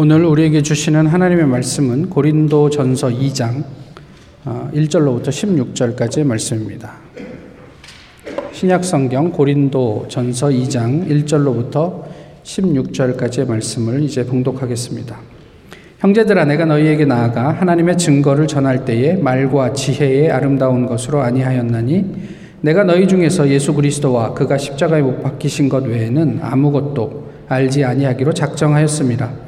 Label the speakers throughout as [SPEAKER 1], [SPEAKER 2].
[SPEAKER 1] 오늘 우리에게 주시는 하나님의 말씀은 고린도 전서 2장 1절로부터 어, 16절까지의 말씀입니다. 신약 성경 고린도 전서 2장 1절로부터 16절까지의 말씀을 이제 봉독하겠습니다. 형제들아 내가 너희에게 나아가 하나님의 증거를 전할 때에 말과 지혜의 아름다운 것으로 아니하였나니 내가 너희 중에서 예수 그리스도와 그가 십자가에 못 박히신 것 외에는 아무것도 알지 아니하기로 작정하였습니다.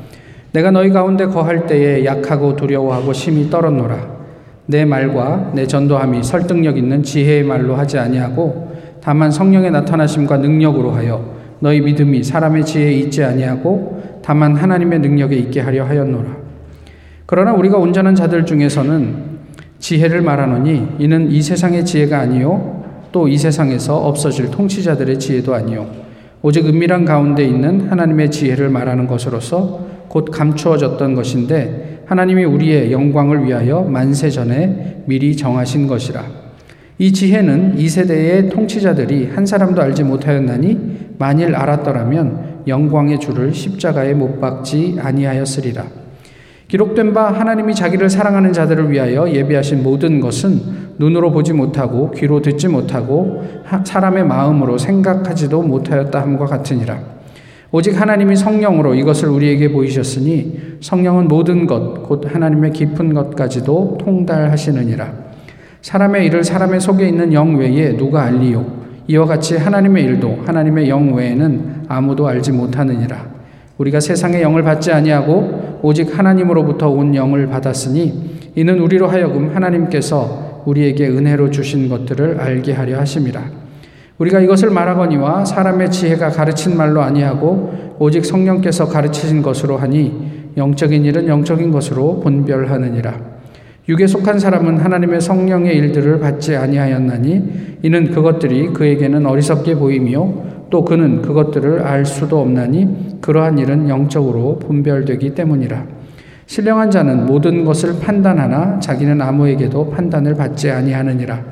[SPEAKER 1] 내가 너희 가운데 거할 때에 약하고 두려워하고 심히 떨었노라. 내 말과 내 전도함이 설득력 있는 지혜의 말로 하지 아니하고 다만 성령의 나타나심과 능력으로 하여 너희 믿음이 사람의 지혜에 있지 아니하고 다만 하나님의 능력에 있게 하려 하였노라. 그러나 우리가 온전한 자들 중에서는 지혜를 말하노니 이는 이 세상의 지혜가 아니요 또 이 세상에서 없어질 통치자들의 지혜도 아니요 오직 은밀한 가운데 있는 하나님의 지혜를 말하는 것으로서 곧 감추어졌던 것인데 하나님이 우리의 영광을 위하여 만세 전에 미리 정하신 것이라. 이 지혜는 이 세대의 통치자들이 한 사람도 알지 못하였나니 만일 알았더라면 영광의 주를 십자가에 못 박지 아니하였으리라. 기록된 바 하나님이 자기를 사랑하는 자들을 위하여 예비하신 모든 것은 눈으로 보지 못하고 귀로 듣지 못하고 사람의 마음으로 생각하지도 못하였다 함과 같으니라. 오직 하나님이 성령으로 이것을 우리에게 보이셨으니 성령은 모든 것, 곧 하나님의 깊은 것까지도 통달하시느니라. 사람의 일을 사람의 속에 있는 영 외에 누가 알리요? 이와 같이 하나님의 일도 하나님의 영 외에는 아무도 알지 못하느니라. 우리가 세상의 영을 받지 아니하고 오직 하나님으로부터 온 영을 받았으니 이는 우리로 하여금 하나님께서 우리에게 은혜로 주신 것들을 알게 하려 하심이라. 우리가 이것을 말하거니와 사람의 지혜가 가르친 말로 아니하고 오직 성령께서 가르치신 것으로 하니 영적인 일은 영적인 것으로 분별하느니라. 육에 속한 사람은 하나님의 성령의 일들을 받지 아니하였나니 이는 그것들이 그에게는 어리석게 보이며 또 그는 그것들을 알 수도 없나니 그러한 일은 영적으로 분별되기 때문이라. 신령한 자는 모든 것을 판단하나 자기는 아무에게도 판단을 받지 아니하느니라.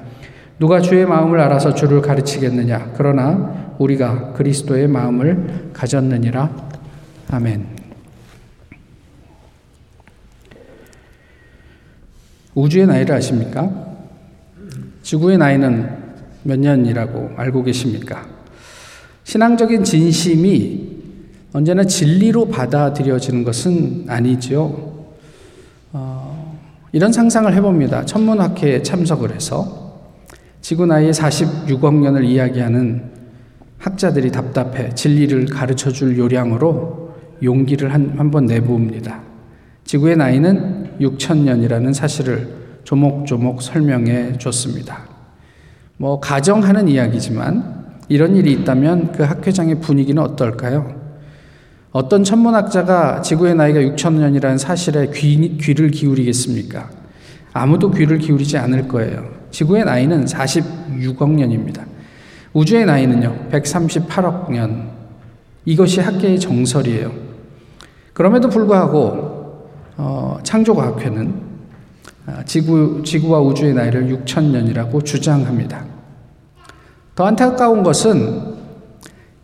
[SPEAKER 1] 누가 주의 마음을 알아서 주를 가르치겠느냐? 그러나 우리가 그리스도의 마음을 가졌느니라. 아멘. 우주의 나이를 아십니까? 지구의 나이는 몇 년이라고 알고 계십니까? 신앙적인 진심이 언제나 진리로 받아들여지는 것은 아니죠. 어, 이런 상상을 해봅니다. 천문학회에 참석을 해서 지구 나이의 46억 년을 이야기하는 학자들이 답답해 진리를 가르쳐 줄 요량으로 용기를 한 번 내부읍니다. 지구의 나이는 6천 년이라는 사실을 조목조목 설명해 줬습니다. 뭐 가정하는 이야기지만 이런 일이 있다면 그 학회장의 분위기는 어떨까요? 어떤 천문학자가 지구의 나이가 6천 년이라는 사실에 귀, 귀를 기울이겠습니까? 아무도 귀를 기울이지 않을 거예요. 지구의 나이는 46억 년입니다. 우주의 나이는요, 138억 년. 이것이 학계의 정설이에요. 그럼에도 불구하고, 어, 창조과학회는 아, 지구, 지구와 우주의 나이를 6천 년이라고 주장합니다. 더 안타까운 것은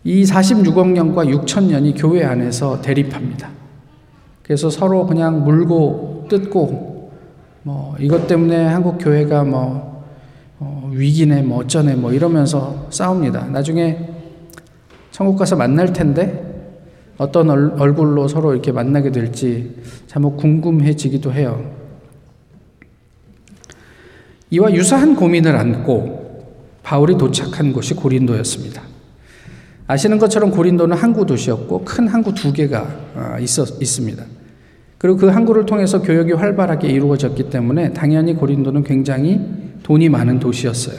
[SPEAKER 1] 이 46억 년과 6천 년이 교회 안에서 대립합니다. 그래서 서로 그냥 물고 뜯고, 뭐, 이것 때문에 한국 교회가 뭐, 어, 위기네 뭐 어쩌네 뭐 이러면서 싸웁니다. 나중에 천국 가서 만날 텐데 어떤 얼굴로 서로 이렇게 만나게 될지 잘못 궁금해지기도 해요. 이와 유사한 고민을 안고 바울이 도착한 곳이 고린도였습니다. 아시는 것처럼 고린도는 항구 도시였고 큰 항구 두 개가 어, 있었, 있습니다. 그리고 그 항구를 통해서 교역이 활발하게 이루어졌기 때문에 당연히 고린도는 굉장히 돈이 많은 도시였어요.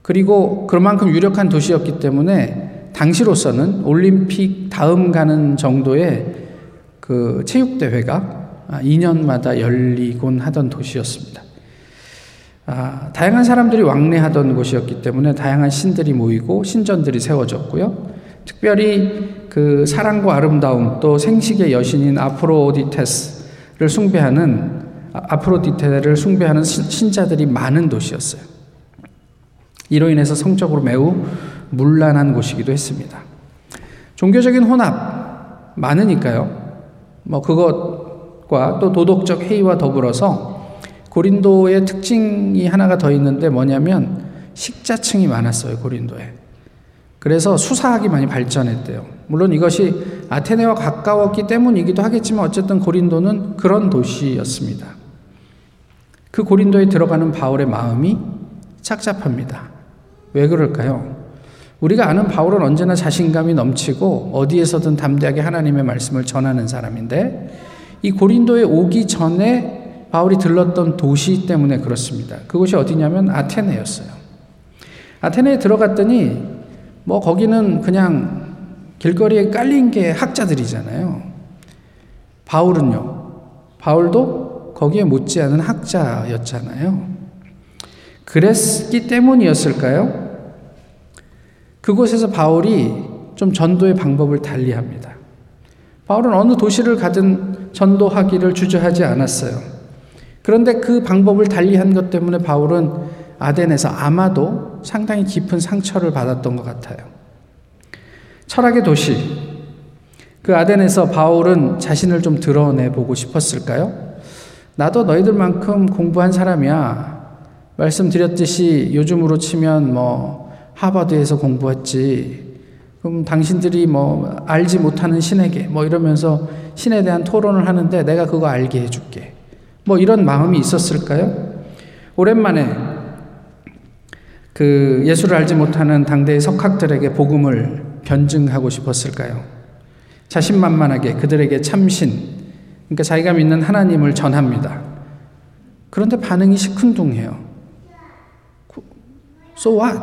[SPEAKER 1] 그리고 그만큼 유력한 도시였기 때문에 당시로서는 올림픽 다음 가는 정도의 그 체육대회가 2년마다 열리곤 하던 도시였습니다. 아, 다양한 사람들이 왕래하던 곳이었기 때문에 다양한 신들이 모이고 신전들이 세워졌고요. 특별히 그 사랑과 아름다움 또 생식의 여신인 아프로디테스를 숭배하는 아프로디테를 숭배하는 신자들이 많은 도시였어요. 이로 인해서 성적으로 매우 문란한 곳이기도 했습니다. 종교적인 혼합 많으니까요. 뭐 그것과 또 도덕적 해이와 더불어서 고린도의 특징이 하나가 더 있는데 뭐냐면 식자층이 많았어요, 고린도에. 그래서 수사학이 많이 발전했대요. 물론 이것이 아테네와 가까웠기 때문이기도 하겠지만 어쨌든 고린도는 그런 도시였습니다. 그 고린도에 들어가는 바울의 마음이 착잡합니다. 왜 그럴까요? 우리가 아는 바울은 언제나 자신감이 넘치고 어디에서든 담대하게 하나님의 말씀을 전하는 사람인데 이 고린도에 오기 전에 바울이 들렀던 도시 때문에 그렇습니다. 그곳이 어디냐면 아테네였어요. 아테네에 들어갔더니 뭐 거기는 그냥 길거리에 깔린 게 학자들이잖아요. 바울은요. 바울도 거기에 못지않은 학자였잖아요. 그랬기 때문이었을까요? 그곳에서 바울이 좀 전도의 방법을 달리합니다. 바울은 어느 도시를 가든 전도하기를 주저하지 않았어요. 그런데 그 방법을 달리한 것 때문에 바울은 아덴에서 아마도 상당히 깊은 상처를 받았던 것 같아요. 철학의 도시. 그 아덴에서 바울은 자신을 좀 드러내 보고 싶었을까요? 나도 너희들만큼 공부한 사람이야. 말씀드렸듯이 요즘으로 치면 뭐 하버드에서 공부했지. 그럼 당신들이 뭐 알지 못하는 신에게 뭐 이러면서 신에 대한 토론을 하는데 내가 그거 알게 해줄게. 뭐 이런 마음이 있었을까요? 오랜만에 그 예수를 알지 못하는 당대의 석학들에게 복음을 변증하고 싶었을까요? 자신만만하게 그들에게 참신, 그러니까 자기가 믿는 하나님을 전합니다. 그런데 반응이 시큰둥해요. So what?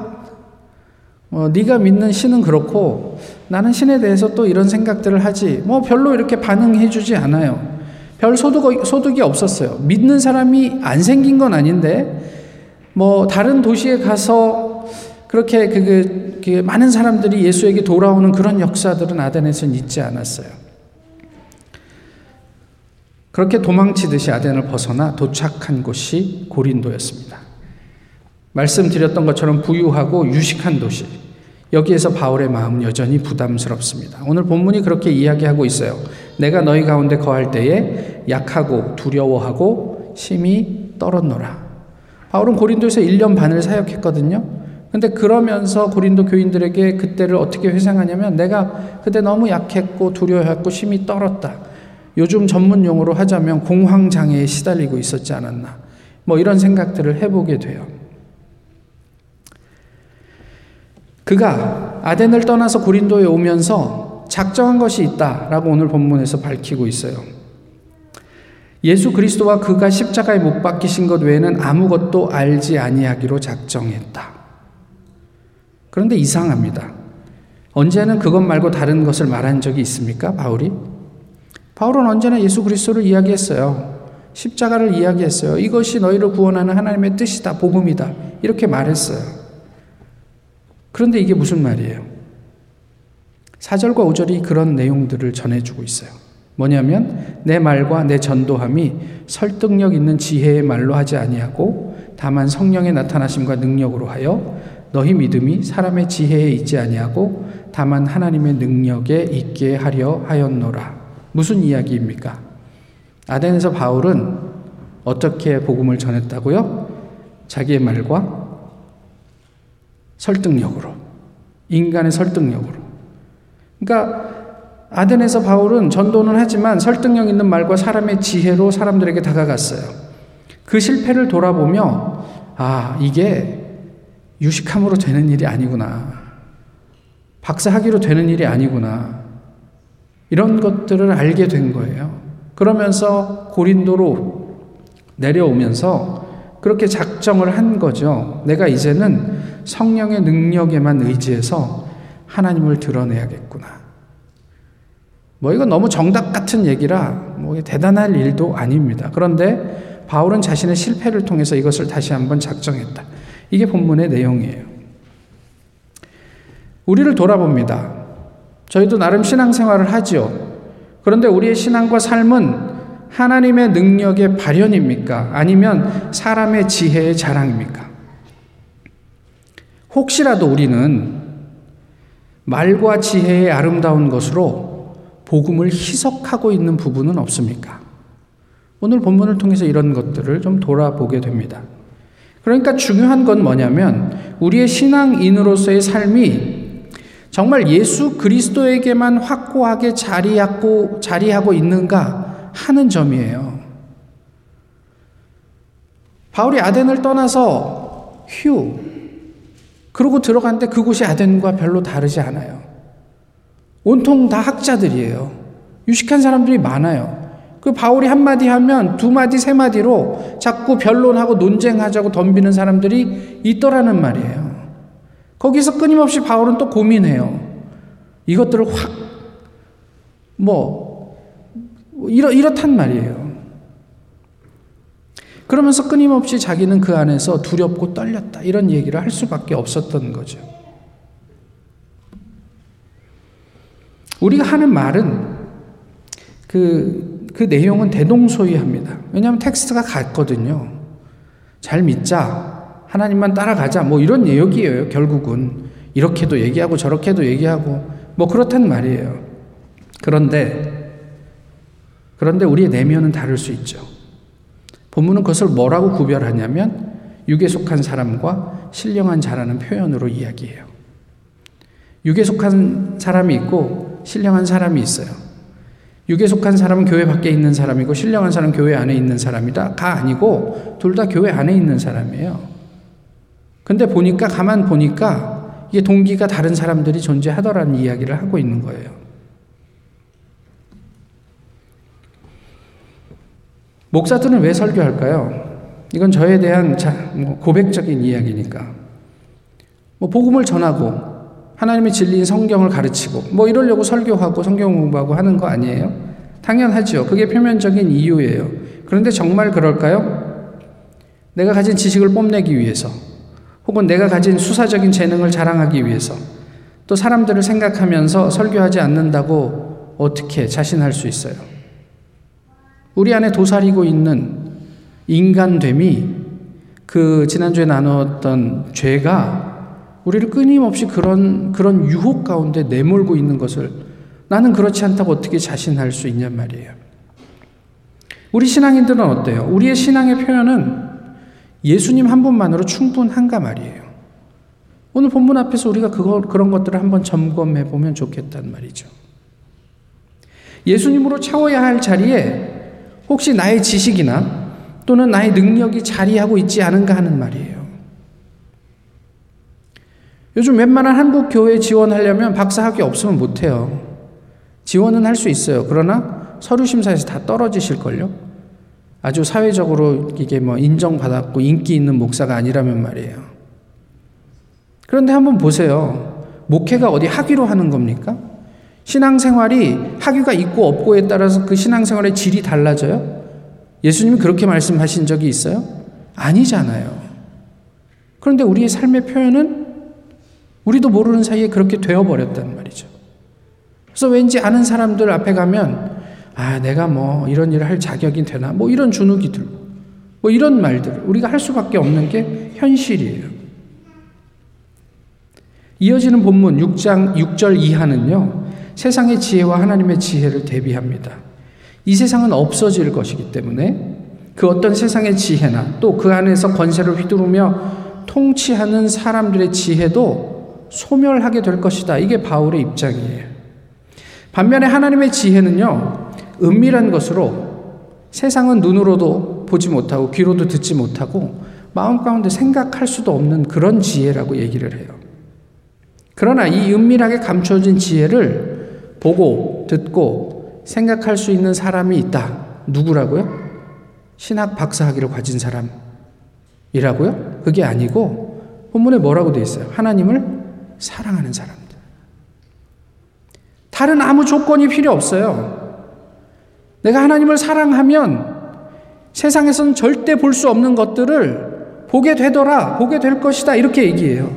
[SPEAKER 1] 어, 네가 믿는 신은 그렇고 나는 신에 대해서 또 이런 생각들을 하지. 뭐 별로 이렇게 반응해 주지 않아요. 별 소득, 소득이 없었어요. 믿는 사람이 안 생긴 건 아닌데 뭐 다른 도시에 가서 그렇게 그, 그, 그 많은 사람들이 예수에게 돌아오는 그런 역사들은 아덴에서는 있지 않았어요. 그렇게 도망치듯이 아덴을 벗어나 도착한 곳이 고린도였습니다. 말씀드렸던 것처럼 부유하고 유식한 도시. 여기에서 바울의 마음은 여전히 부담스럽습니다. 오늘 본문이 그렇게 이야기하고 있어요. 내가 너희 가운데 거할 때에 약하고 두려워하고 심히 떨었노라. 바울은 고린도에서 1년 반을 사역했거든요. 근데 그러면서 고린도 교인들에게 그때를 어떻게 회상하냐면 내가 그때 너무 약했고 두려워했고 심히 떨었다. 요즘 전문 용어로 하자면 공황 장애에 시달리고 있었지 않았나. 뭐 이런 생각들을 해보게 돼요. 그가 아덴을 떠나서 고린도에 오면서 작정한 것이 있다라고 오늘 본문에서 밝히고 있어요. 예수 그리스도와 그가 십자가에 못 박히신 것 외에는 아무것도 알지 아니하기로 작정했다. 그런데 이상합니다. 언제는 그것 말고 다른 것을 말한 적이 있습니까? 바울이? 바울은 언제나 예수 그리스도를 이야기했어요. 십자가를 이야기했어요. 이것이 너희를 구원하는 하나님의 뜻이다, 복음이다. 이렇게 말했어요. 그런데 이게 무슨 말이에요? 4절과 5절이 그런 내용들을 전해주고 있어요. 뭐냐면 내 말과 내 전도함이 설득력 있는 지혜의 말로 하지 아니하고 다만 성령의 나타나심과 능력으로 하여 너희 믿음이 사람의 지혜에 있지 아니하고 다만 하나님의 능력에 있게 하려 하였노라. 무슨 이야기입니까? 아덴에서 바울은 어떻게 복음을 전했다고요? 자기의 말과 설득력으로. 인간의 설득력으로. 그러니까 아덴에서 바울은 전도는 하지만 설득력 있는 말과 사람의 지혜로 사람들에게 다가갔어요. 그 실패를 돌아보며 아, 이게 유식함으로 되는 일이 아니구나. 박사학위로 되는 일이 아니구나. 이런 것들을 알게 된 거예요. 그러면서 고린도로 내려오면서 그렇게 작정을 한 거죠. 내가 이제는 성령의 능력에만 의지해서 하나님을 드러내야겠구나. 뭐 이건 너무 정답 같은 얘기라 뭐 대단할 일도 아닙니다. 그런데 바울은 자신의 실패를 통해서 이것을 다시 한번 작정했다. 이게 본문의 내용이에요. 우리를 돌아봅니다. 저희도 나름 신앙생활을 하죠. 그런데 우리의 신앙과 삶은 하나님의 능력의 발현입니까? 아니면 사람의 지혜의 자랑입니까? 혹시라도 우리는 말과 지혜의 아름다운 것으로 복음을 희석하고 있는 부분은 없습니까? 오늘 본문을 통해서 이런 것들을 좀 돌아보게 됩니다. 그러니까 중요한 건 뭐냐면 우리의 신앙인으로서의 삶이 정말 예수 그리스도에게만 확고하게 자리하고, 자리하고 있는가 하는 점이에요. 바울이 아덴을 떠나서 휴, 그러고 들어갔는데 그곳이 아덴과 별로 다르지 않아요. 온통 다 학자들이에요. 유식한 사람들이 많아요. 그 바울이 한마디 하면 두 마디, 세 마디로 자꾸 변론하고 논쟁하자고 덤비는 사람들이 있더라는 말이에요. 거기서 끊임없이 바울은 또 고민해요. 이것들을 확, 뭐, 이렇, 이렇단 말이에요. 그러면서 끊임없이 자기는 그 안에서 두렵고 떨렸다. 이런 얘기를 할 수밖에 없었던 거죠. 우리가 하는 말은 그, 그 내용은 대동소이합니다. 왜냐하면 텍스트가 같거든요. 잘 믿자. 하나님만 따라가자. 뭐 이런 내용이에요. 결국은. 이렇게도 얘기하고 저렇게도 얘기하고 뭐 그렇단 말이에요. 그런데, 그런데 우리의 내면은 다를 수 있죠. 본문은 그것을 뭐라고 구별하냐면 육에 속한 사람과 신령한 자라는 표현으로 이야기해요. 육에 속한 사람이 있고 신령한 사람이 있어요. 육에 속한 사람은 교회 밖에 있는 사람이고 신령한 사람은 교회 안에 있는 사람이다.가 아니고 둘 다 교회 안에 있는 사람이에요. 근데 보니까 가만 보니까 이게 동기가 다른 사람들이 존재하더라는 이야기를 하고 있는 거예요. 목사들은 왜 설교할까요? 이건 저에 대한 뭐 고백적인 이야기니까. 뭐 복음을 전하고 하나님의 진리인 성경을 가르치고 뭐 이러려고 설교하고 성경 공부하고 하는 거 아니에요? 당연하죠. 그게 표면적인 이유예요. 그런데 정말 그럴까요? 내가 가진 지식을 뽐내기 위해서 혹은 내가 가진 수사적인 재능을 자랑하기 위해서 또 사람들을 생각하면서 설교하지 않는다고 어떻게 자신할 수 있어요? 우리 안에 도사리고 있는 인간됨이 그 지난주에 나누었던 죄가 우리를 끊임없이 그런 그런 유혹 가운데 내몰고 있는 것을 나는 그렇지 않다고 어떻게 자신할 수 있냔 말이에요. 우리 신앙인들은 어때요? 우리의 신앙의 표현은 예수님 한 분만으로 충분한가 말이에요. 오늘 본문 앞에서 우리가 그거, 그런 것들을 한번 점검해 보면 좋겠단 말이죠. 예수님으로 채워야 할 자리에 혹시 나의 지식이나 또는 나의 능력이 자리하고 있지 않은가 하는 말이에요. 요즘 웬만한 한국 교회 지원하려면 박사 학위 없으면 못 해요. 지원은 할 수 있어요. 그러나 서류 심사에서 다 떨어지실 걸요? 아주 사회적으로 이게 뭐 인정받았고 인기 있는 목사가 아니라면 말이에요. 그런데 한번 보세요. 목회가 어디 학위로 하는 겁니까? 신앙생활이 학위가 있고 없고에 따라서 그 신앙생활의 질이 달라져요? 예수님이 그렇게 말씀하신 적이 있어요? 아니잖아요. 그런데 우리의 삶의 표현은 우리도 모르는 사이에 그렇게 되어버렸단 말이죠. 그래서 왠지 아는 사람들 앞에 가면, 아, 내가 뭐 이런 일을 할 자격이 되나? 뭐 이런 주눅이 들고, 뭐 이런 말들 우리가 할 수밖에 없는 게 현실이에요. 이어지는 본문 6장 6절 이하는요, 세상의 지혜와 하나님의 지혜를 대비합니다. 이 세상은 없어질 것이기 때문에 그 어떤 세상의 지혜나 또 그 안에서 권세를 휘두르며 통치하는 사람들의 지혜도 소멸하게 될 것이다. 이게 바울의 입장이에요. 반면에 하나님의 지혜는요, 은밀한 것으로 세상은 눈으로도 보지 못하고 귀로도 듣지 못하고 마음 가운데 생각할 수도 없는 그런 지혜라고 얘기를 해요. 그러나 이 은밀하게 감춰진 지혜를 보고 듣고 생각할 수 있는 사람이 있다. 누구라고요? 신학 박사 학위를 가진 사람이라고요? 그게 아니고 본문에 뭐라고 돼 있어요? 하나님을 사랑하는 사람들. 다른 아무 조건이 필요 없어요. 내가 하나님을 사랑하면 세상에서는 절대 볼 수 없는 것들을 보게 되더라, 보게 될 것이다. 이렇게 얘기해요.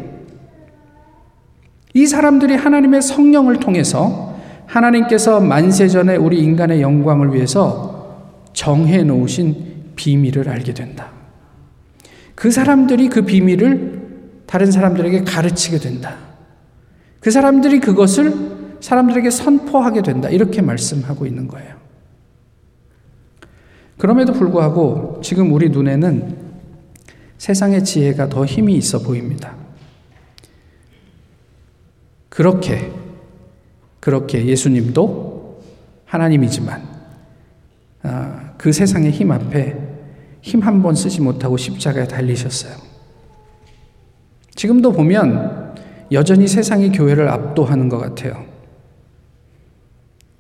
[SPEAKER 1] 이 사람들이 하나님의 성령을 통해서 하나님께서 만세전에 우리 인간의 영광을 위해서 정해 놓으신 비밀을 알게 된다. 그 사람들이 그 비밀을 다른 사람들에게 가르치게 된다. 그 사람들이 그것을 사람들에게 선포하게 된다. 이렇게 말씀하고 있는 거예요. 그럼에도 불구하고 지금 우리 눈에는 세상의 지혜가 더 힘이 있어 보입니다. 그렇게, 그렇게 예수님도 하나님이지만, 아, 그 세상의 힘 앞에 힘 한 번 쓰지 못하고 십자가에 달리셨어요. 지금도 보면 여전히 세상이 교회를 압도하는 것 같아요.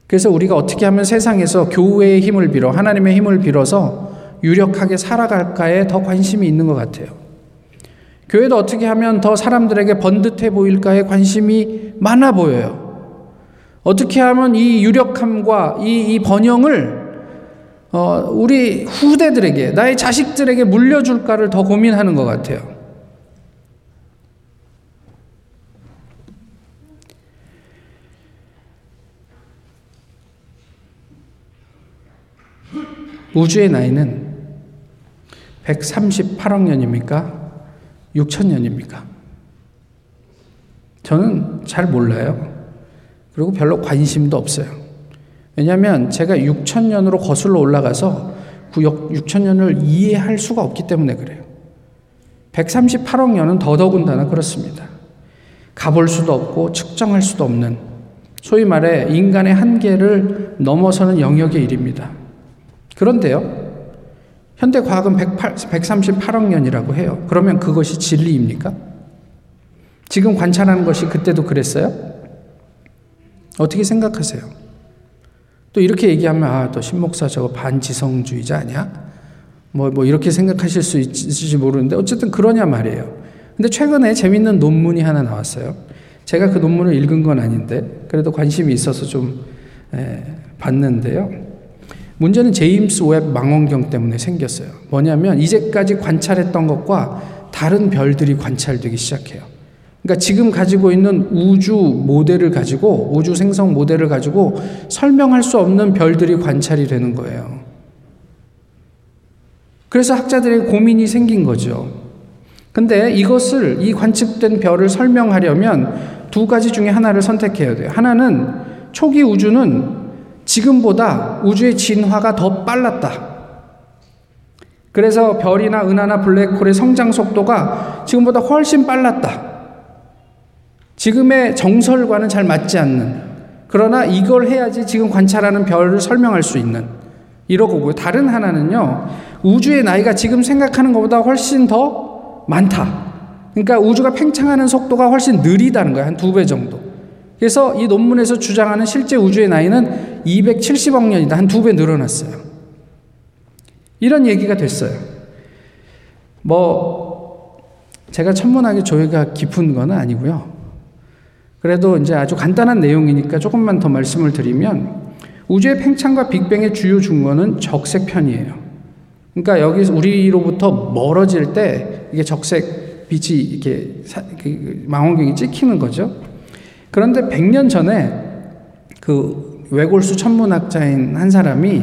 [SPEAKER 1] 그래서 우리가 어떻게 하면 세상에서 교회의 힘을 빌어 하나님의 힘을 빌어서 유력하게 살아갈까에 더 관심이 있는 것 같아요. 교회도 어떻게 하면 더 사람들에게 번듯해 보일까에 관심이 많아 보여요. 어떻게 하면 이 유력함과 이, 이 번영을 어, 우리 후대들에게, 나의 자식들에게 물려줄까를 더 고민하는 것 같아요. 우주의 나이는 138억 년입니까? 6천 년입니까? 저는 잘 몰라요. 그리고 별로 관심도 없어요. 왜냐하면 제가 6천 년으로 거슬러 올라가서 그 6천 년을 이해할 수가 없기 때문에 그래요. 138억 년은 더더군다나 그렇습니다. 가볼 수도 없고 측정할 수도 없는 소위 말해 인간의 한계를 넘어서는 영역의 일입니다. 그런데요, 현대 과학은 108, 138억 년이라고 해요. 그러면 그것이 진리입니까? 지금 관찰하는 것이 그때도 그랬어요? 어떻게 생각하세요? 또 이렇게 얘기하면, 아, 또 신목사 저거 반지성주의자 아니야? 뭐, 뭐, 이렇게 생각하실 수 있을지 모르는데, 어쨌든 그러냐 말이에요. 근데 최근에 재밌는 논문이 하나 나왔어요. 제가 그 논문을 읽은 건 아닌데, 그래도 관심이 있어서 좀, 에, 봤는데요. 문제는 제임스 웹 망원경 때문에 생겼어요. 뭐냐면 이제까지 관찰했던 것과 다른 별들이 관찰되기 시작해요. 그러니까 지금 가지고 있는 우주 모델을 가지고 우주 생성 모델을 가지고 설명할 수 없는 별들이 관찰이 되는 거예요. 그래서 학자들의 고민이 생긴 거죠. 근데 이것을 이 관측된 별을 설명하려면 두 가지 중에 하나를 선택해야 돼요. 하나는 초기 우주는 지금보다 우주의 진화가 더 빨랐다. 그래서 별이나 은하나 블랙홀의 성장 속도가 지금보다 훨씬 빨랐다. 지금의 정설과는 잘 맞지 않는 그러나 이걸 해야지 지금 관찰하는 별을 설명할 수 있는 이러고 다른 하나는요 우주의 나이가 지금 생각하는 것보다 훨씬 더 많다. 그러니까 우주가 팽창하는 속도가 훨씬 느리다는 거예요. 한 두 배 정도. 그래서 이 논문에서 주장하는 실제 우주의 나이는 270억 년이다. 한 두 배 늘어났어요. 이런 얘기가 됐어요. 뭐, 제가 천문학의 조예가 깊은 건 아니고요. 그래도 이제 아주 간단한 내용이니까 조금만 더 말씀을 드리면, 우주의 팽창과 빅뱅의 주요 증거는 적색편이에요. 그러니까 여기 우리로부터 멀어질 때 이게 적색 빛이 이렇게 그 망원경이 찍히는 거죠. 그런데 100년 전에 그 외골수 천문학자인 한 사람이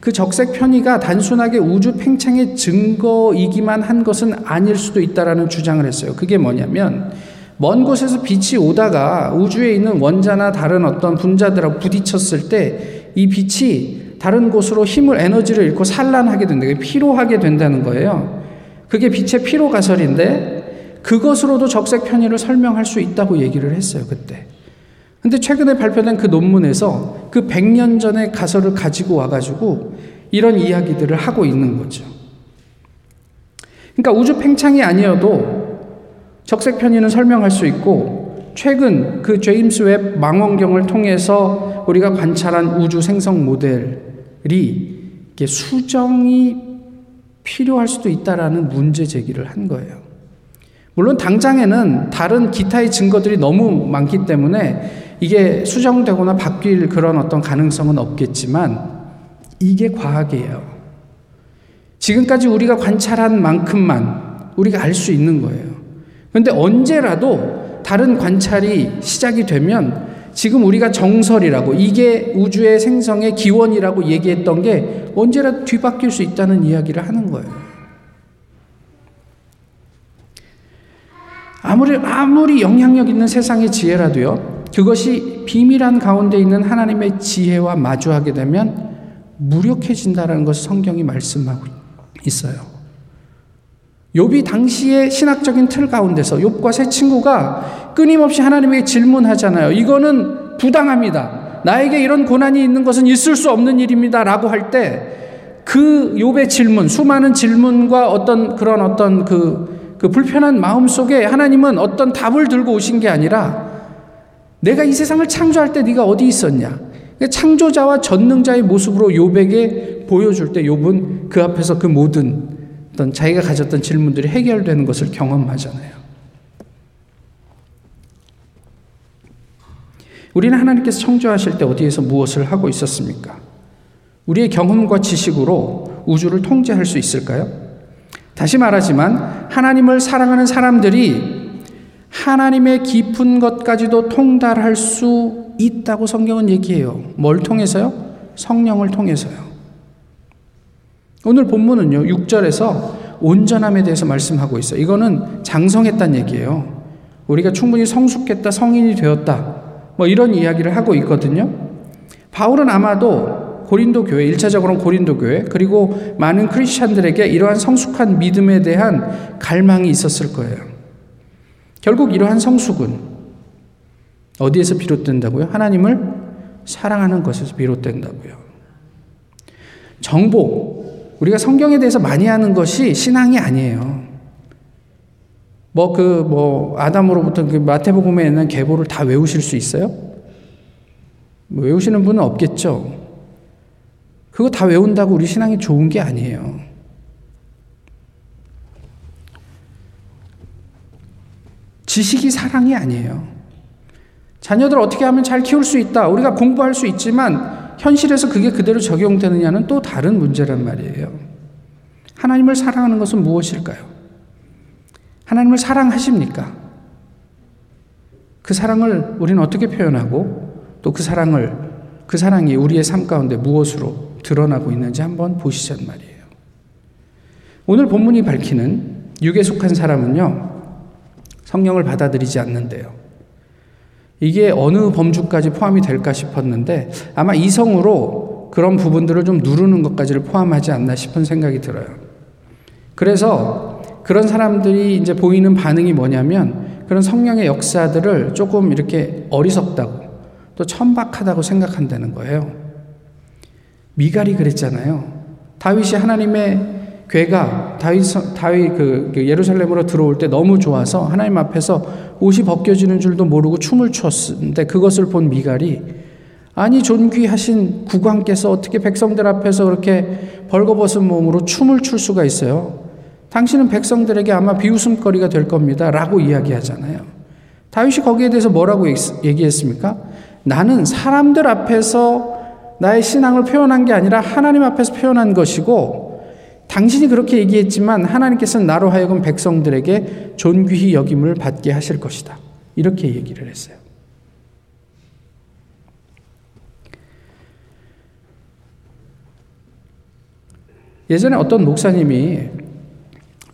[SPEAKER 1] 그 적색 편의가 단순하게 우주 팽창의 증거이기만 한 것은 아닐 수도 있다라는 주장을 했어요. 그게 뭐냐면 먼 곳에서 빛이 오다가 우주에 있는 원자나 다른 어떤 분자들하고 부딪혔을 때 이 빛이 다른 곳으로 힘을 에너지를 잃고 산란하게 된다. 피로하게 된다는 거예요. 그게 빛의 피로 가설인데 그것으로도 적색 편의를 설명할 수 있다고 얘기를 했어요, 그때. 근데 최근에 발표된 그 논문에서 그 100년 전의 가설을 가지고 와 가지고 이런 이야기들을 하고 있는 거죠. 그러니까 우주 팽창이 아니어도 적색 편의는 설명할 수 있고 최근 그 제임스 웹 망원경을 통해서 우리가 관찰한 우주 생성 모델이 수정이 필요할 수도 있다라는 문제 제기를 한 거예요. 물론 당장에는 다른 기타의 증거들이 너무 많기 때문에 이게 수정되거나 바뀔 그런 어떤 가능성은 없겠지만 이게 과학이에요. 지금까지 우리가 관찰한 만큼만 우리가 알 수 있는 거예요. 그런데 언제라도 다른 관찰이 시작이 되면 지금 우리가 정설이라고 이게 우주의 생성의 기원이라고 얘기했던 게 언제라도 뒤바뀔 수 있다는 이야기를 하는 거예요. 아무리, 아무리 영향력 있는 세상의 지혜라도요, 그것이 비밀한 가운데 있는 하나님의 지혜와 마주하게 되면 무력해진다라는 것을 성경이 말씀하고 있어요. 욥이 당시의 신학적인 틀 가운데서 욥과 세 친구가 끊임없이 하나님에게 질문하잖아요. 이거는 부당합니다. 나에게 이런 고난이 있는 것은 있을 수 없는 일입니다라고 할 때 그 욥의 질문, 수많은 질문과 어떤 그런 어떤 그, 그 불편한 마음 속에 하나님은 어떤 답을 들고 오신 게 아니라 내가 이 세상을 창조할 때 네가 어디 있었냐? 창조자와 전능자의 모습으로 욥에게 보여줄 때 욥은 그 앞에서 그 모든 어떤 자기가 가졌던 질문들이 해결되는 것을 경험하잖아요. 우리는 하나님께서 창조하실 때 어디에서 무엇을 하고 있었습니까? 우리의 경험과 지식으로 우주를 통제할 수 있을까요? 다시 말하지만 하나님을 사랑하는 사람들이 하나님의 깊은 것까지도 통달할 수 있다고 성경은 얘기해요. 뭘 통해서요? 성령을 통해서요. 오늘 본문은요, 6절에서 온전함에 대해서 말씀하고 있어요. 이거는 장성했다는 얘기예요. 우리가 충분히 성숙했다, 성인이 되었다, 뭐 이런 이야기를 하고 있거든요. 바울은 아마도 고린도 교회, 1차적으로는 고린도 교회, 그리고 많은 크리스찬들에게 이러한 성숙한 믿음에 대한 갈망이 있었을 거예요. 결국 이러한 성숙은 어디에서 비롯된다고요? 하나님을 사랑하는 것에서 비롯된다고요. 정보, 우리가 성경에 대해서 많이 하는 것이 신앙이 아니에요. 뭐그 뭐 아담으로부터 그 마태복음에 있는 계보를 다 외우실 수 있어요? 뭐 외우시는 분은 없겠죠. 그거 다 외운다고 우리 신앙이 좋은 게 아니에요. 지식이 사랑이 아니에요. 자녀들 어떻게 하면 잘 키울 수 있다. 우리가 공부할 수 있지만 현실에서 그게 그대로 적용되느냐는 또 다른 문제란 말이에요. 하나님을 사랑하는 것은 무엇일까요? 하나님을 사랑하십니까? 그 사랑을 우리는 어떻게 표현하고 또 그 사랑을 그 사랑이 우리의 삶 가운데 무엇으로 드러나고 있는지 한번 보시란 말이에요. 오늘 본문이 밝히는 육에 속한 사람은요. 성령을 받아들이지 않는데요. 이게 어느 범주까지 포함이 될까 싶었는데 아마 이성으로 그런 부분들을 좀 누르는 것까지를 포함하지 않나 싶은 생각이 들어요. 그래서 그런 사람들이 이제 보이는 반응이 뭐냐면 그런 성령의 역사들을 조금 이렇게 어리석다고 또 천박하다고 생각한다는 거예요. 미갈이 그랬잖아요. 다윗이 하나님의 괴가 다윗 다윗 그, 그 예루살렘으로 들어올 때 너무 좋아서 하나님 앞에서 옷이 벗겨지는 줄도 모르고 춤을 췄는데 그것을 본 미갈이 아니 존귀하신 국왕께서 어떻게 백성들 앞에서 그렇게 벌거벗은 몸으로 춤을 출 수가 있어요? 당신은 백성들에게 아마 비웃음거리가 될 겁니다. 라고 이야기하잖아요. 다윗이 거기에 대해서 뭐라고 얘기했습니까? 나는 사람들 앞에서 나의 신앙을 표현한 게 아니라 하나님 앞에서 표현한 것이고 당신이 그렇게 얘기했지만 하나님께서는 나로 하여금 백성들에게 존귀히 여김을 받게 하실 것이다. 이렇게 얘기를 했어요. 예전에 어떤 목사님이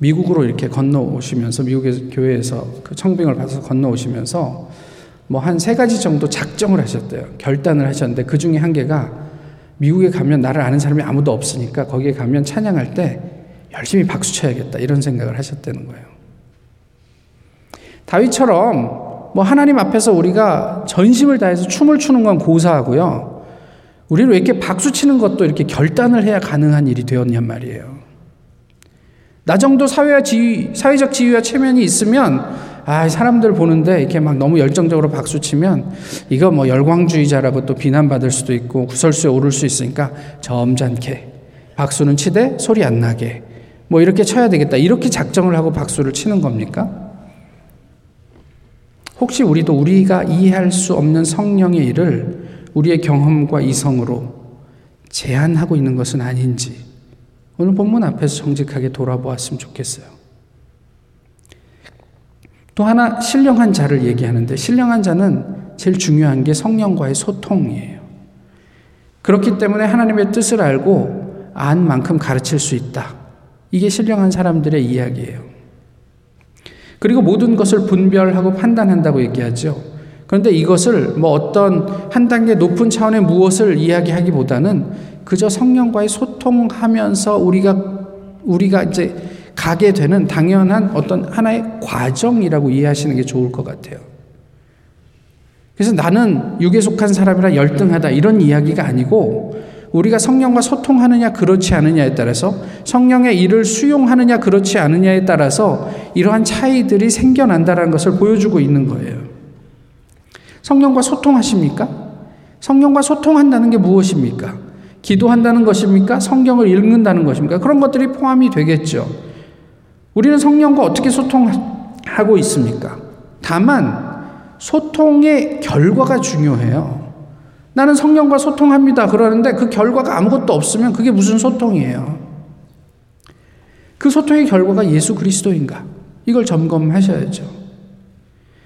[SPEAKER 1] 미국으로 이렇게 건너오시면서 미국의 교회에서 그 청빙을 받아서 건너오시면서 뭐 한 세 가지 정도 작정을 하셨대요. 결단을 하셨는데 그 중에 한 개가 미국에 가면 나를 아는 사람이 아무도 없으니까 거기에 가면 찬양할 때 열심히 박수 쳐야겠다 이런 생각을 하셨다는 거예요. 다윗처럼 뭐 하나님 앞에서 우리가 전심을 다해서 춤을 추는 건 고사하고요. 우리는 왜 이렇게 박수 치는 것도 이렇게 결단을 해야 가능한 일이 되었냔 말이에요. 나 정도 사회와 지위, 사회적 지위와 체면이 있으면 아, 사람들 보는데 이렇게 막 너무 열정적으로 박수 치면 이거 뭐 열광주의자라고 또 비난받을 수도 있고 구설수에 오를 수 있으니까 점잖게 박수는 치되 소리 안 나게 뭐 이렇게 쳐야 되겠다. 이렇게 작정을 하고 박수를 치는 겁니까? 혹시 우리도 우리가 이해할 수 없는 성령의 일을 우리의 경험과 이성으로 제한하고 있는 것은 아닌지 오늘 본문 앞에서 정직하게 돌아보았으면 좋겠어요. 또 하나 신령한 자를 얘기하는데 신령한 자는 제일 중요한 게 성령과의 소통이에요. 그렇기 때문에 하나님의 뜻을 알고 안 만큼 가르칠 수 있다. 이게 신령한 사람들의 이야기예요. 그리고 모든 것을 분별하고 판단한다고 얘기하죠. 그런데 이것을 뭐 어떤 한 단계 높은 차원의 무엇을 이야기하기보다는 그저 성령과의 소통하면서 우리가 우리가 이제 가게 되는 당연한 어떤 하나의 과정이라고 이해하시는 게 좋을 것 같아요. 그래서 나는 육에 속한 사람이라 열등하다 이런 이야기가 아니고 우리가 성령과 소통하느냐 그렇지 않느냐에 따라서 성령의 일을 수용하느냐 그렇지 않느냐에 따라서 이러한 차이들이 생겨난다는 것을 보여주고 있는 거예요. 성령과 소통하십니까? 성령과 소통한다는 게 무엇입니까? 기도한다는 것입니까? 성경을 읽는다는 것입니까? 그런 것들이 포함이 되겠죠. 우리는 성령과 어떻게 소통하고 있습니까? 다만 소통의 결과가 중요해요. 나는 성령과 소통합니다. 그러는데 그 결과가 아무것도 없으면 그게 무슨 소통이에요? 그 소통의 결과가 예수 그리스도인가? 이걸 점검하셔야죠.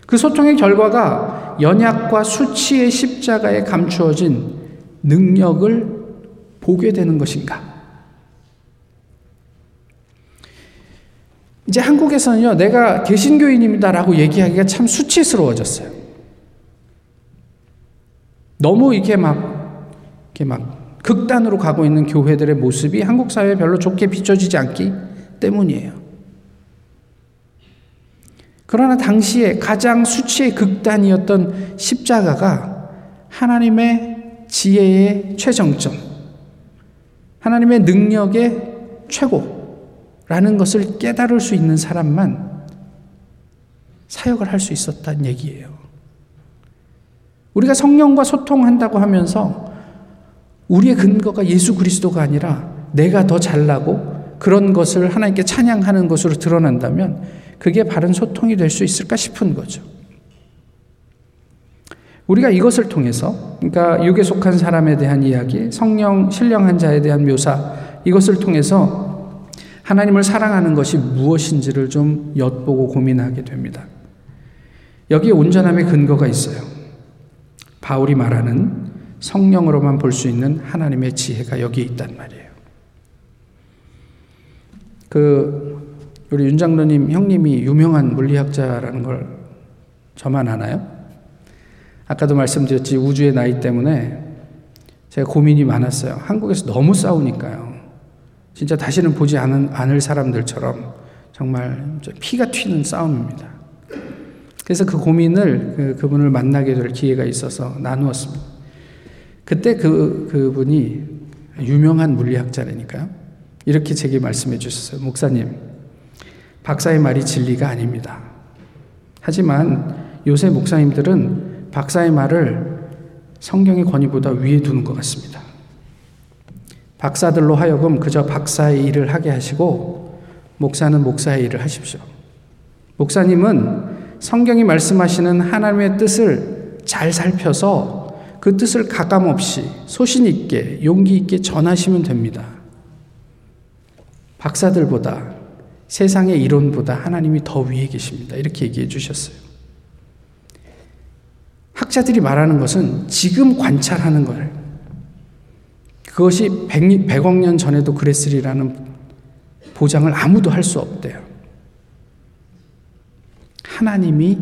[SPEAKER 1] 그 소통의 결과가 연약과 수치의 십자가에 감추어진 능력을 보게 되는 것인가? 이제 한국에서는요, 내가 개신교인입니다라고 얘기하기가 참 수치스러워졌어요. 너무 이렇게 막, 이렇게 막 극단으로 가고 있는 교회들의 모습이 한국 사회에 별로 좋게 비춰지지 않기 때문이에요. 그러나 당시에 가장 수치의 극단이었던 십자가가 하나님의 지혜의 최정점, 하나님의 능력의 최고, 라는 것을 깨달을 수 있는 사람만 사역을 할 수 있었다는 얘기예요. 우리가 성령과 소통한다고 하면서 우리의 근거가 예수 그리스도가 아니라 내가 더 잘나고 그런 것을 하나님께 찬양하는 것으로 드러난다면 그게 바른 소통이 될 수 있을까 싶은 거죠. 우리가 이것을 통해서, 그러니까 육에 속한 사람에 대한 이야기, 성령, 신령한 자에 대한 묘사, 이것을 통해서 하나님을 사랑하는 것이 무엇인지를 좀 엿보고 고민하게 됩니다. 여기에 온전함의 근거가 있어요. 바울이 말하는 성령으로만 볼 수 있는 하나님의 지혜가 여기에 있단 말이에요. 그 우리 윤 장로님 형님이 유명한 물리학자라는 걸 저만 아나요? 아까도 말씀드렸지 우주의 나이 때문에 제가 고민이 많았어요. 한국에서 너무 싸우니까요. 진짜 다시는 보지 않은, 않을 사람들처럼 정말 피가 튀는 싸움입니다. 그래서 그 고민을 그, 그분을 만나게 될 기회가 있어서 나누었습니다. 그때 그, 그분이 유명한 물리학자라니까요. 이렇게 제게 말씀해 주셨어요. 목사님, 박사의 말이 진리가 아닙니다. 하지만 요새 목사님들은 박사의 말을 성경의 권위보다 위에 두는 것 같습니다. 박사들로 하여금 그저 박사의 일을 하게 하시고 목사는 목사의 일을 하십시오. 목사님은 성경이 말씀하시는 하나님의 뜻을 잘 살펴서 그 뜻을 가감 없이 소신 있게 용기 있게 전하시면 됩니다. 박사들보다 세상의 이론보다 하나님이 더 위에 계십니다. 이렇게 얘기해 주셨어요. 학자들이 말하는 것은 지금 관찰하는 거예요. 그것이 100, 100억 년 전에도 그랬으리라는 보장을 아무도 할 수 없대요. 하나님이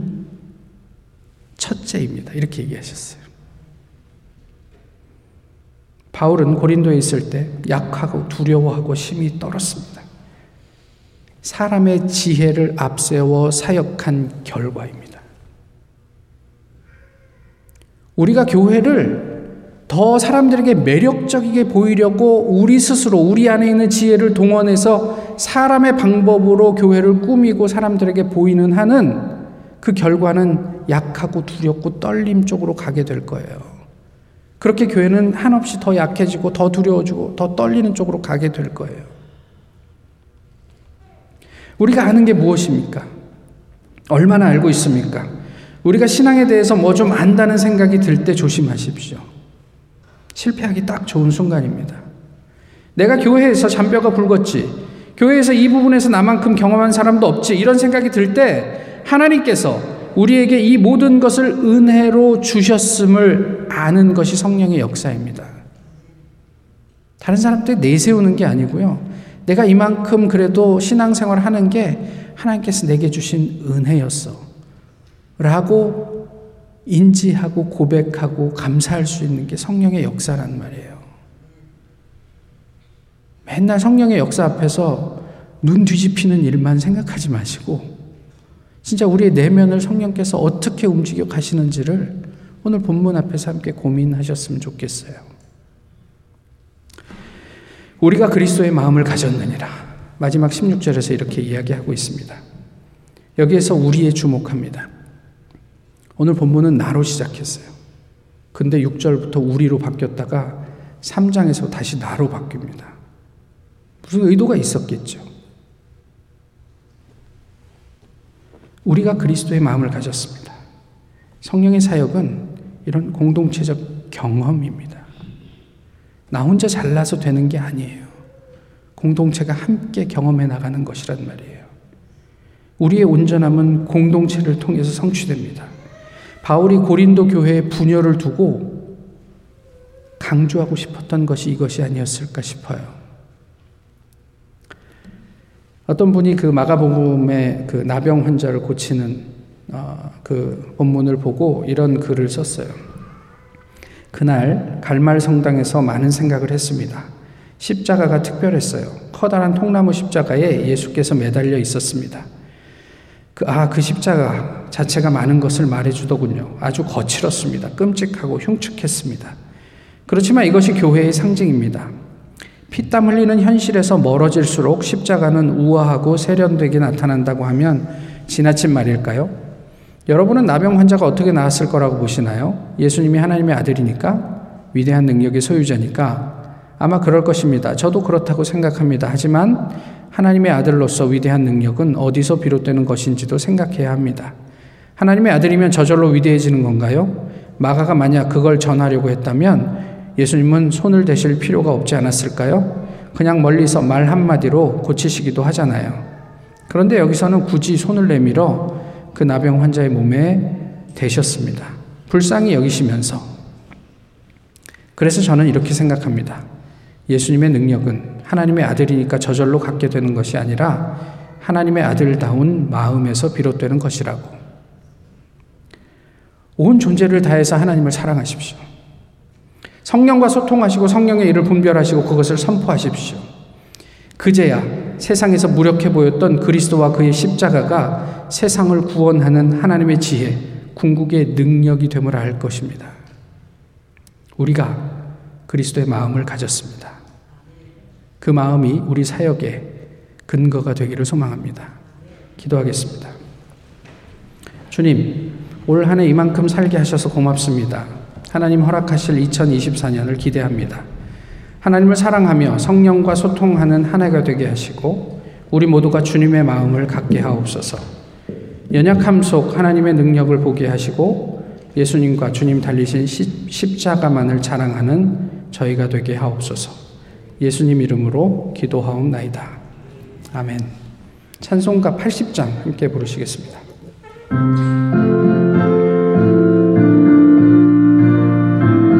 [SPEAKER 1] 첫째입니다. 이렇게 얘기하셨어요. 바울은 고린도에 있을 때 약하고 두려워하고 심히 떨었습니다. 사람의 지혜를 앞세워 사역한 결과입니다. 우리가 교회를 더 사람들에게 매력적이게 보이려고 우리 스스로 우리 안에 있는 지혜를 동원해서 사람의 방법으로 교회를 꾸미고 사람들에게 보이는 한은 그 결과는 약하고 두렵고 떨림 쪽으로 가게 될 거예요. 그렇게 교회는 한없이 더 약해지고 더 두려워지고 더 떨리는 쪽으로 가게 될 거예요. 우리가 아는 게 무엇입니까? 얼마나 알고 있습니까? 우리가 신앙에 대해서 뭐 좀 안다는 생각이 들 때 조심하십시오. 실패하기 딱 좋은 순간입니다. 내가 교회에서 잔뼈가 굵었지. 교회에서 이 부분에서 나만큼 경험한 사람도 없지. 이런 생각이 들 때 하나님께서 우리에게 이 모든 것을 은혜로 주셨음을 아는 것이 성령의 역사입니다. 다른 사람들 내세우는 게 아니고요. 내가 이만큼 그래도 신앙생활 하는 게 하나님께서 내게 주신 은혜였어. 라고 인지하고 고백하고 감사할 수 있는 게 성령의 역사란 말이에요. 맨날 성령의 역사 앞에서 눈 뒤집히는 일만 생각하지 마시고 진짜 우리의 내면을 성령께서 어떻게 움직여 가시는지를 오늘 본문 앞에서 함께 고민하셨으면 좋겠어요. 우리가 그리스도의 마음을 가졌느니라. 마지막 16절에서 이렇게 이야기하고 있습니다. 여기에서 우리에 주목합니다. 오늘 본문은 나로 시작했어요. 근데 6절부터 우리로 바뀌었다가 3장에서 다시 나로 바뀝니다. 무슨 의도가 있었겠죠. 우리가 그리스도의 마음을 가졌습니다. 성령의 사역은 이런 공동체적 경험입니다. 나 혼자 잘나서 되는 게 아니에요. 공동체가 함께 경험해 나가는 것이란 말이에요. 우리의 온전함은 공동체를 통해서 성취됩니다. 바울이 고린도 교회에 분열을 두고 강조하고 싶었던 것이 이것이 아니었을까 싶어요. 어떤 분이 그 마가복음의 그 나병 환자를 고치는 어, 그 본문을 보고 이런 글을 썼어요. 그날 갈말 성당에서 많은 생각을 했습니다. 십자가가 특별했어요. 커다란 통나무 십자가에 예수께서 매달려 있었습니다. 그, 아, 그 십자가 자체가 많은 것을 말해주더군요. 아주 거칠었습니다. 끔찍하고 흉측했습니다. 그렇지만 이것이 교회의 상징입니다. 피땀 흘리는 현실에서 멀어질수록 십자가는 우아하고 세련되게 나타난다고 하면 지나친 말일까요? 여러분은 나병 환자가 어떻게 나았을 거라고 보시나요? 예수님이 하나님의 아들이니까? 위대한 능력의 소유자니까? 아마 그럴 것입니다. 저도 그렇다고 생각합니다. 하지만 하나님의 아들로서 위대한 능력은 어디서 비롯되는 것인지도 생각해야 합니다. 하나님의 아들이면 저절로 위대해지는 건가요? 마가가 만약 그걸 전하려고 했다면 예수님은 손을 대실 필요가 없지 않았을까요? 그냥 멀리서 말 한마디로 고치시기도 하잖아요. 그런데 여기서는 굳이 손을 내밀어 그 나병 환자의 몸에 대셨습니다. 불쌍히 여기시면서. 그래서 저는 이렇게 생각합니다. 예수님의 능력은 하나님의 아들이니까 저절로 갖게 되는 것이 아니라 하나님의 아들다운 마음에서 비롯되는 것이라고. 온 존재를 다해서 하나님을 사랑하십시오. 성령과 소통하시고 성령의 일을 분별하시고 그것을 선포하십시오. 그제야 세상에서 무력해 보였던 그리스도와 그의 십자가가 세상을 구원하는 하나님의 지혜, 궁극의 능력이 알 것입니다. 우리가 그리스도의 마음을 가졌습니다. 그 마음이 우리 사역의 근거가 되기를 소망합니다. 기도하겠습니다. 주님, 올 한 해 이만큼 살게 하셔서 고맙습니다. 하나님 허락하실 2024년을 기대합니다. 하나님을 사랑하며 성령과 소통하는 한 해가 되게 하시고 우리 모두가 주님의 마음을 갖게 하옵소서. 연약함 속 하나님의 능력을 보게 하시고 예수님과 주님 달리신 십자가만을 자랑하는 저희가 되게 하옵소서. 예수님 이름으로 기도하옵나이다. 아멘. 찬송가 80장 함께 부르시겠습니다.